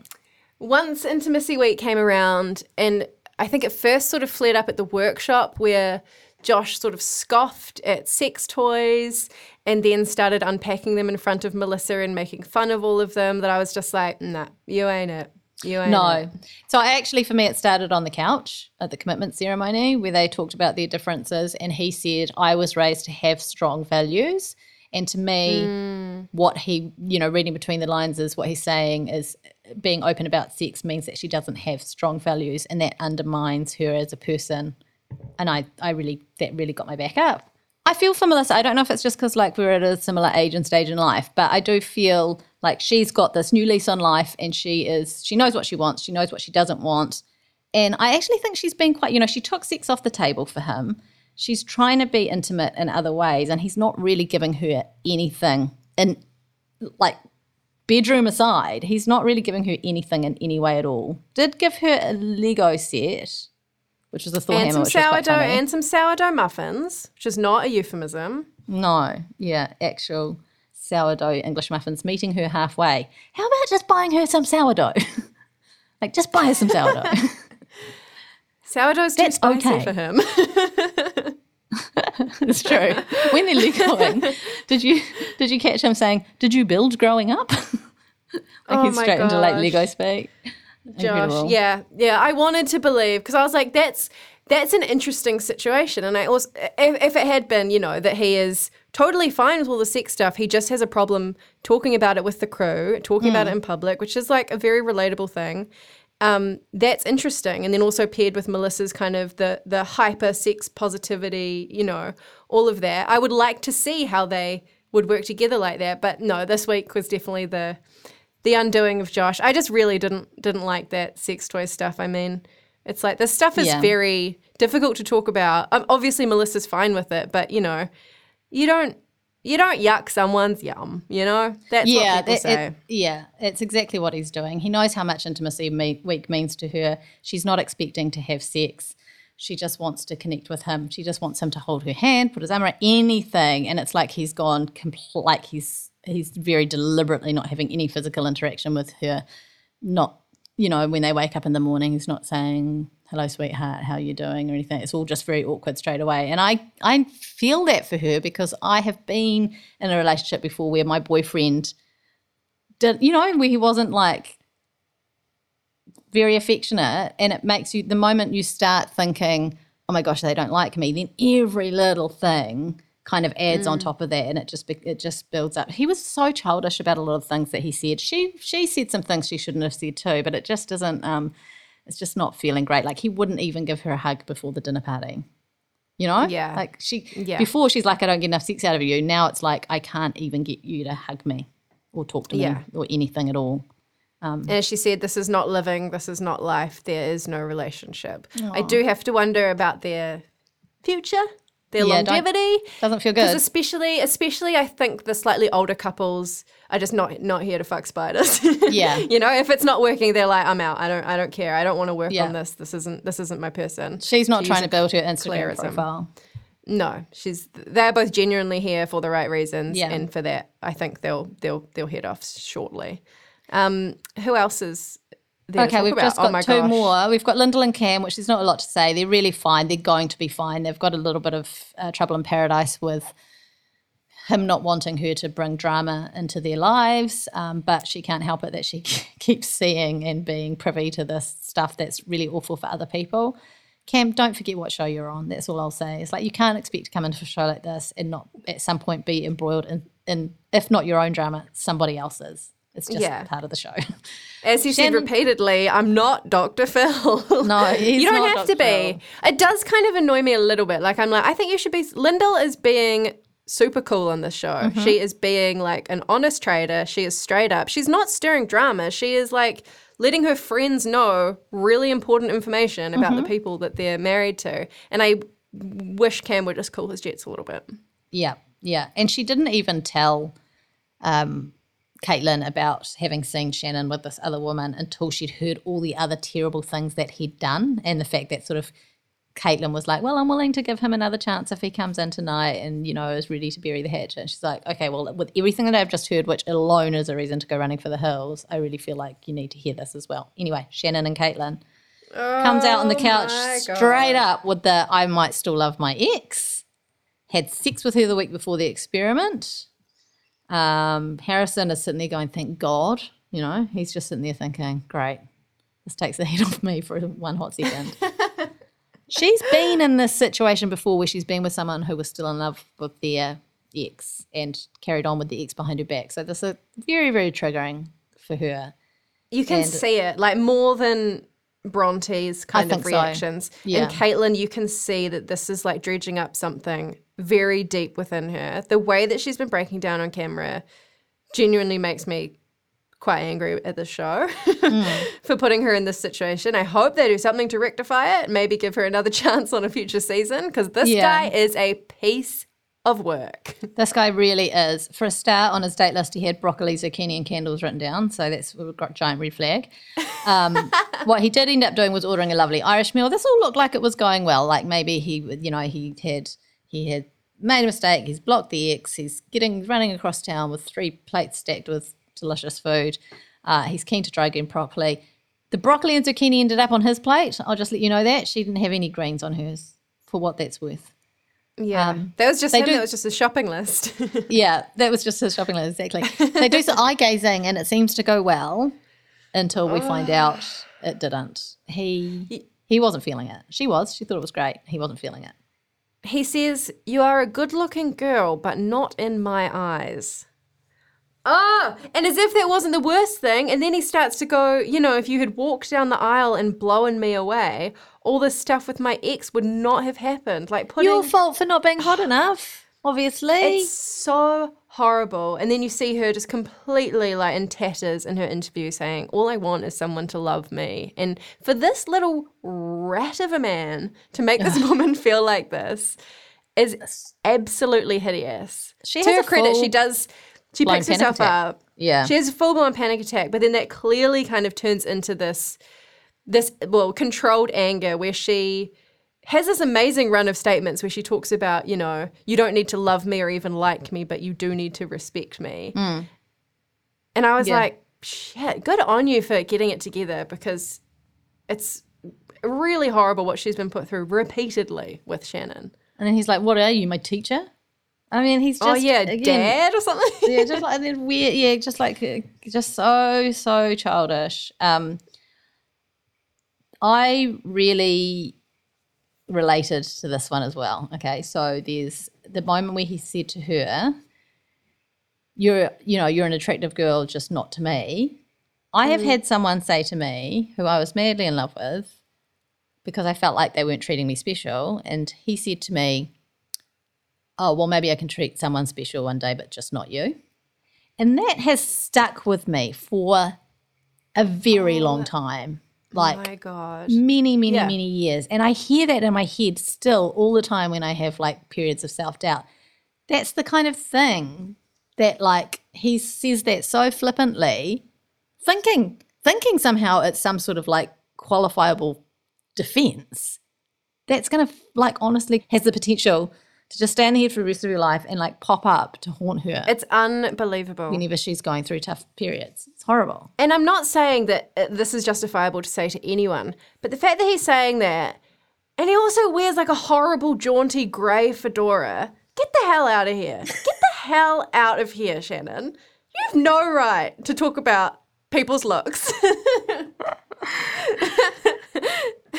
once intimacy week came around and i think it first sort of flared up at the workshop where josh sort of scoffed at sex toys and then started unpacking them in front of melissa and making fun of all of them that i was just like nah you ain't it you it.
No. So I actually, for me, it started on the couch at the commitment ceremony where they talked about their differences. And he said, I was raised to have strong values. And to me, mm. what he, you know, reading between the lines is what he's saying is being open about sex means that she doesn't have strong values and that undermines her as a person. And I, I really, that really got my back up. I feel for Melissa. I don't know if it's just because like we're at a similar age and stage in life, but I do feel like she's got this new lease on life, and she is she knows what she wants, she knows what she doesn't want, And I actually think she's been quite, you know, she took sex off the table for him. She's trying to be intimate in other ways, and he's not really giving her anything. And like bedroom aside, he's not really giving her anything in any way at all. Did give her a Lego set, which is a Thor
and
hammer,
some
which was quite
sourdough and some sourdough muffins, which is not a euphemism.
No, yeah, actual sourdough English muffins, meeting her halfway. How about just buying her some sourdough? like, just buy her some sourdough.
Sourdough's too
That's
spicy
okay.
for him.
it's true. When they're Legoing, did you did you catch him saying, "Did you build growing up?" like
Oh
he's straight into like. Lego speak.
Josh, yeah, yeah. I wanted to believe because I was like, that's that's an interesting situation. And I also, if, if it had been, you know, that he is totally fine with all the sex stuff, he just has a problem talking about it with the crew, talking about
Hmm.
it in public, which is like a very relatable thing. Um, that's interesting, and then also paired with Melissa's kind of the the hyper sex positivity, you know, all of that. I would like to see how they would work together like that, but no, this week was definitely the the undoing of Josh. I just really didn't didn't like that sex toy stuff. I mean, it's like this stuff is
Yeah.
very difficult to talk about. Um, obviously, Melissa's fine with it, but you know, you don't you don't yuck someone's yum. You know, that's
yeah,
what people
that-
say.
it- yeah, it's exactly what he's doing. He knows how much intimacy me- week means to her. She's not expecting to have sex. She just wants to connect with him. She just wants him to hold her hand, put his arm around anything, and it's like he's gone compl- like he's he's very deliberately not having any physical interaction with her. Not you know when they wake up in the morning, he's not saying hello, sweetheart, how are you doing or anything. It's all just very awkward straight away. And I I feel that for her because I have been in a relationship before where my boyfriend did you know where he wasn't like very affectionate and it makes you the moment you start thinking oh my gosh they don't like me then every little thing kind of adds on top of that and it just it just builds up. He was so childish about a lot of things that he said. She she said some things she shouldn't have said too but it just doesn't um it's just not feeling great. Like he wouldn't even give her a hug before the dinner party. You know?
Yeah.
like she
Yeah.
before she's like i don't get enough sex out of you now it's like i can't even get you to hug me or talk to
Yeah.
me or anything at all.
Um, And as she said, this is not living, this is not life, there is no relationship. I do have to wonder about their future, their
Yeah,
longevity.
doesn't feel
Because
good
especially, especially, I think the slightly older couples are just not not here to fuck spiders.
Yeah.
you know, if it's not working, they're like, I'm out. I don't, I don't care. I don't want to work
Yeah.
on this. This isn't, this isn't my person.
She's not trying to build her Instagram
Clarism.
profile.
No, she's. They're both genuinely here for the right reasons,
Yeah.
and for that, I think they'll they'll they'll head off shortly. Um, who else is
Okay, we've
about?
just
Oh
got two
gosh.
more. We've got Lyndall and Cam, which is not a lot to say. They're really fine. They're going to be fine. They've got a little bit of uh, trouble in paradise with him not wanting her to bring drama into their lives, um, but she can't help it that she keeps seeing and being privy to this stuff that's really awful for other people. Cam, don't forget what show you're on. That's all I'll say. It's like you can't expect to come into a show like this and not at some point be embroiled in, in if not your own drama, somebody else's. It's just
Yeah.
part of the show.
As he said repeatedly, I'm not Dr. Phil.
No,
you don't have to
Dr.
be. It does kind of annoy me a little bit. Like I'm like, I think you should be. Lyndall is being super cool on this show.
Mm-hmm.
She is being like an honest trader. She is straight up. She's not stirring drama. She is like letting her friends know really important information about
Mm-hmm.
the people that they're married to. And I wish Cam would just cool his jets a little bit.
Yeah, yeah. And she didn't even tell um, Caitlin about having seen Shannon with this other woman until she'd heard all the other terrible things that he'd done and the fact that sort of Caitlin was like, Well, I'm willing to give him another chance if he comes in tonight and, you know, is ready to bury the hatchet. And she's like, Okay, well, with everything that I've just heard, which alone is a reason to go running for the hills, I really feel like you need to hear this as well. Anyway, Shannon and Caitlin comes out on the oh couch
my
straight up with the I might still love my ex. Had sex with her the week before the experiment. Um, Harrison is sitting there going, "Thank God," you know. He's just sitting there thinking, "Great, this takes the heat off me for one hot second. she's been in this situation before, where she's been with someone who was still in love with their ex and carried on with the ex behind her back. So this is very, very triggering for her.
You can
And-
see it, like more than Bronte's kind of
think so.
reactions.
Yeah.
And Caitlin, you can see that this is like dredging up something very deep within her. The way that she's been breaking down on camera genuinely makes me quite angry at the show for putting her in this situation. I hope they do something to rectify it, maybe give her another chance on a future season because this
Yeah.
guy is a piece of work.
This guy really is. For a start, on his date list, he had broccoli, zucchini, and candles written down. So that's a giant red flag. Um, what he did end up doing was ordering a lovely Irish meal. This all looked like it was going well. Like maybe he, you know, he had he had made a mistake. He's blocked the X. He's getting running across town with three plates stacked with delicious food. Uh, he's keen to try again properly. The broccoli and zucchini ended up on his plate. I'll just let you know that she didn't have any greens on hers, for what that's worth.
Yeah. that was just him.
do-
That was just a shopping list.
Yeah, that was just his shopping list, exactly. They do some eye gazing and it seems to go well until we find out it didn't. He he wasn't feeling it. She was. She thought it was great. He wasn't feeling it.
He says, You are a good looking girl, but not in my eyes. Ah, and as if that wasn't the worst thing. And then he starts to go, You know, if you had walked down the aisle and blown me away, all this stuff with my ex would not have happened. Like putting.
Your fault for not being hot enough, obviously.
It's so horrible. And then you see her just completely like in tatters in her interview saying, All I want is someone to love me. And for this little rat of a man to make this woman feel like this is absolutely hideous.
She
to
has
her
a
credit, she does she picks herself
attack.
up.
Yeah.
She has a full blown panic attack, but then that clearly kind of turns into this this well controlled anger where she has this amazing run of statements where she talks about you know you don't need to love me or even like me but you do need to respect me and i was
Yeah.
like shit good on you for getting it together because it's really horrible what she's been put through repeatedly with shannon
and then he's like, What are you, my teacher? I mean, he's just
oh yeah
again,
dad or something
yeah, just like then weird, yeah, just like just so so childish. Um, I really related to this one as well. Okay, so there's the moment where he said to her, "You're, you know, you're an attractive girl, just not to me." I have mm. had someone say to me, who I was madly in love with, because I felt like they weren't treating me special, and he said to me, oh, well, maybe I can treat someone special one day, but just not you. And that has stuck with me for a very oh, long time. Like
oh my god
many, many,
Yeah.
many years. And I hear that in my head still all the time when I have like periods of self doubt. That's the kind of thing that like he says that so flippantly, thinking thinking somehow it's some sort of like qualifiable defense. That's gonna like honestly has the potential to just stand head for the rest of your life and like pop up to haunt her
it's unbelievable
whenever she's going through tough periods. It's horrible.
And I'm not saying that uh, this is justifiable to say to anyone, but the fact that he's saying that, and he also wears like a horrible, jaunty grey fedora, get the hell out of here. Get the hell out of here, Shannon. You have no right to talk about people's looks.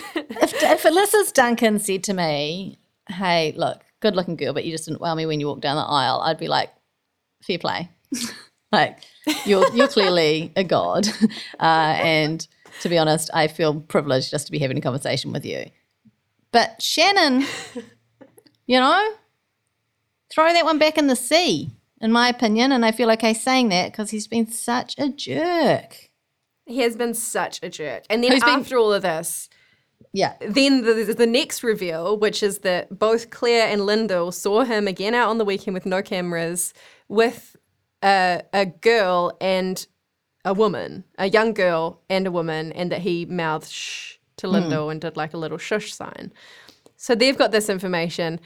if, if Alyssa's Duncan said to me, "Hey, look, good looking girl, but you just didn't wow me when you walked down the aisle," I'd be like, "Fair play." like you're you're clearly a god, uh, and to be honest, I feel privileged just to be having a conversation with you. But Shannon, you know, throw that one back in the sea, in my opinion, and I feel okay saying that because he's been such a jerk.
he has been such a jerk. And then
Who's been-
after all of this,
Yeah.
then the, the next reveal, which is that both Claire and Lyndall saw him again out on the weekend with no cameras with a, a girl and a woman, a young girl and a woman, and that he mouthed shh to hmm. Lyndall and did like a little shush sign. So they've got this information.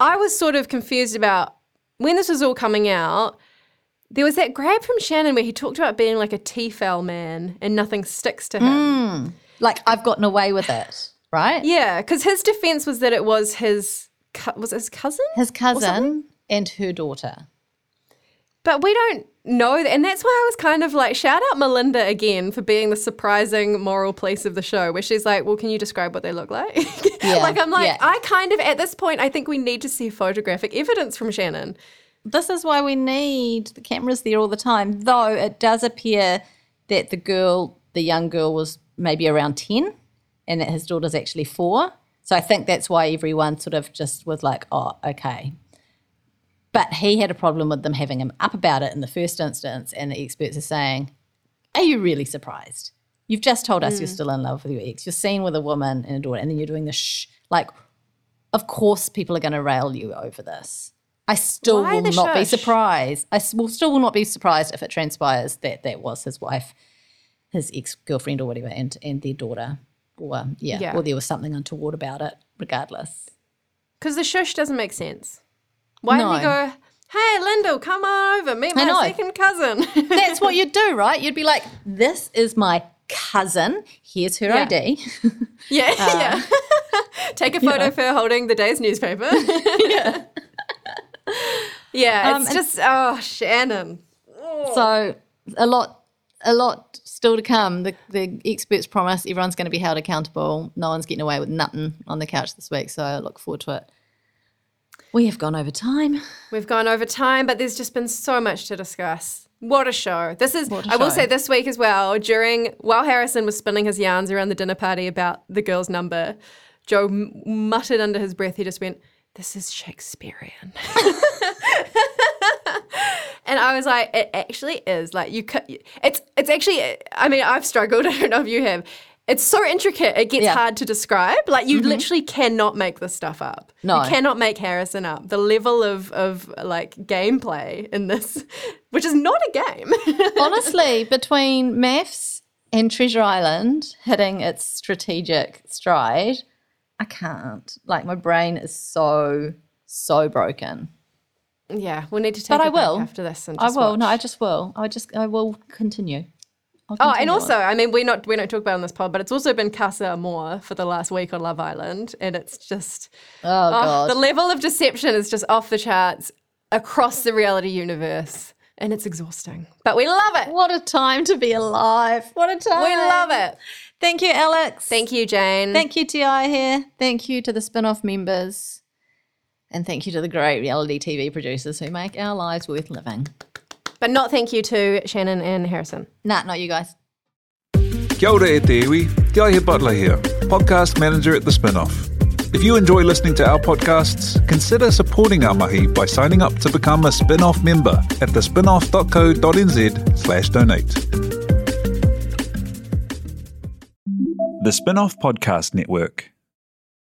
I was sort of confused about when this was all coming out. There was that grab from Shannon where he talked about being like a Tefal man and nothing sticks to him. Hmm.
Like I've gotten away with it, right?
Yeah, because his defense was that it was his was his cousin,
His cousin and her daughter.
but we don't know that, and that's why I was kind of like, shout out Melinda again for being the surprising moral police of the show, where she's like, well, can you describe what they look like? like I'm like,
yeah.
I kind of at this point, I think we need to see photographic evidence from Shannon.
This is why we need the cameras there all the time. Though it does appear that the girl, the young girl, was maybe around 10 and that his daughter's actually four. So I think that's why everyone sort of just was like, oh, okay. But he had a problem with them having him up about it in the first instance. And the experts are saying are you really surprised? You've just told us
Mm.
you're still in love with your ex. You're seen with a woman and a daughter, and then you're doing the shh. Like, of course, people are going to rail you over this. I still
Why
will not be surprised. I will still will not be surprised if it transpires that that was his wife, his ex girlfriend or whatever, and and their daughter, or yeah,
Yeah.
or there was something untoward about it. Regardless,
Because the shush doesn't make sense. Why
No.
didn't you go, hey, Lyndall, come on over, meet my second cousin?
that's what you'd do, right? You'd be like, "This is my cousin. Here's her
Yeah.
ID."
yeah,
Uh,
yeah. Take a photo for her holding the day's newspaper. yeah. Yeah,
Um,
it's
and-
just, oh, Shannon.
So a lot, a lot still to come. The the experts promise everyone's going to be held accountable. No one's getting away with nothing on the couch this week. So I look forward to it. We have gone over time.
We've gone over time, but there's just been so much to discuss. What a show. This is,
What a
I will say this week as well, during, while Harrison was spinning his yarns around the dinner party about the girl's number, Joe m- muttered under his breath, he just went, This is Shakespearean. and I was like, It actually is. Like, you it's, it's actually, I mean, I've struggled. I don't know if you have. It's so intricate, it gets
Yeah.
hard to describe. Like, you mm-hmm. literally cannot make this stuff up.
No.
You cannot make Harrison up. The level of, of like gameplay in this, which is not a game.
Honestly, between MAFS and Treasure Island hitting its strategic stride, I can't. Like my brain is so so broken.
Yeah, we'll need to take
But I will.
after this. And
I will. No, I just will. I just I will continue.
Oh, and also,
on.
I mean, we not we don't talk about it on this pod, but it's also been Casa Amor for the last week on Love Island, and it's just
oh
oh,
god,
the level of deception is just off the charts across the reality universe, and it's exhausting. But we love it.
what a time to be alive! What a time.
We love it.
Thank you, Alex.
Thank you, Jane.
Thank you, Te Aihe. Thank you to the spin off members. And thank you to the great reality TV producers who make our lives worth living.
but not thank you to Shannon and Harrison.
Nah, not you guys.
Kia ora e te iwi, Te Aihe Butler here, podcast manager at The Spinoff. If you enjoy listening to our podcasts, consider supporting our mahi by signing up to become a spin-off member at thespinoff.co.nz slash donate. The Spinoff Podcast Network.